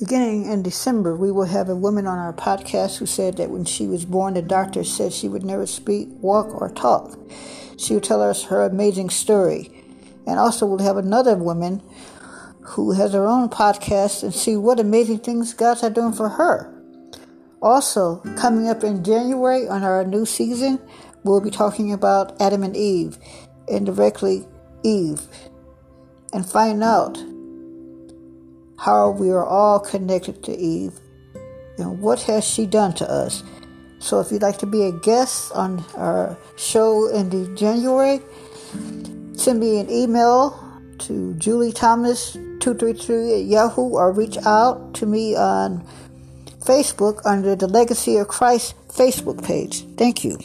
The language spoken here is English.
beginning in December, we will have a woman on our podcast who said that when she was born, the doctor said she would never speak, walk, or talk. She will tell us her amazing story. And also, we'll have another woman who has her own podcast and see what amazing things God's are doing for her. Also, coming up in January on our new season, we'll be talking about Adam and Eve, indirectly Eve, and find out how we are all connected to Eve and what has she done to us. So if you'd like to be a guest on our show in the January, send me an email to Julie Thomas 233 at Yahoo or reach out to me on Facebook under the Legacy of Christ Facebook page. Thank you.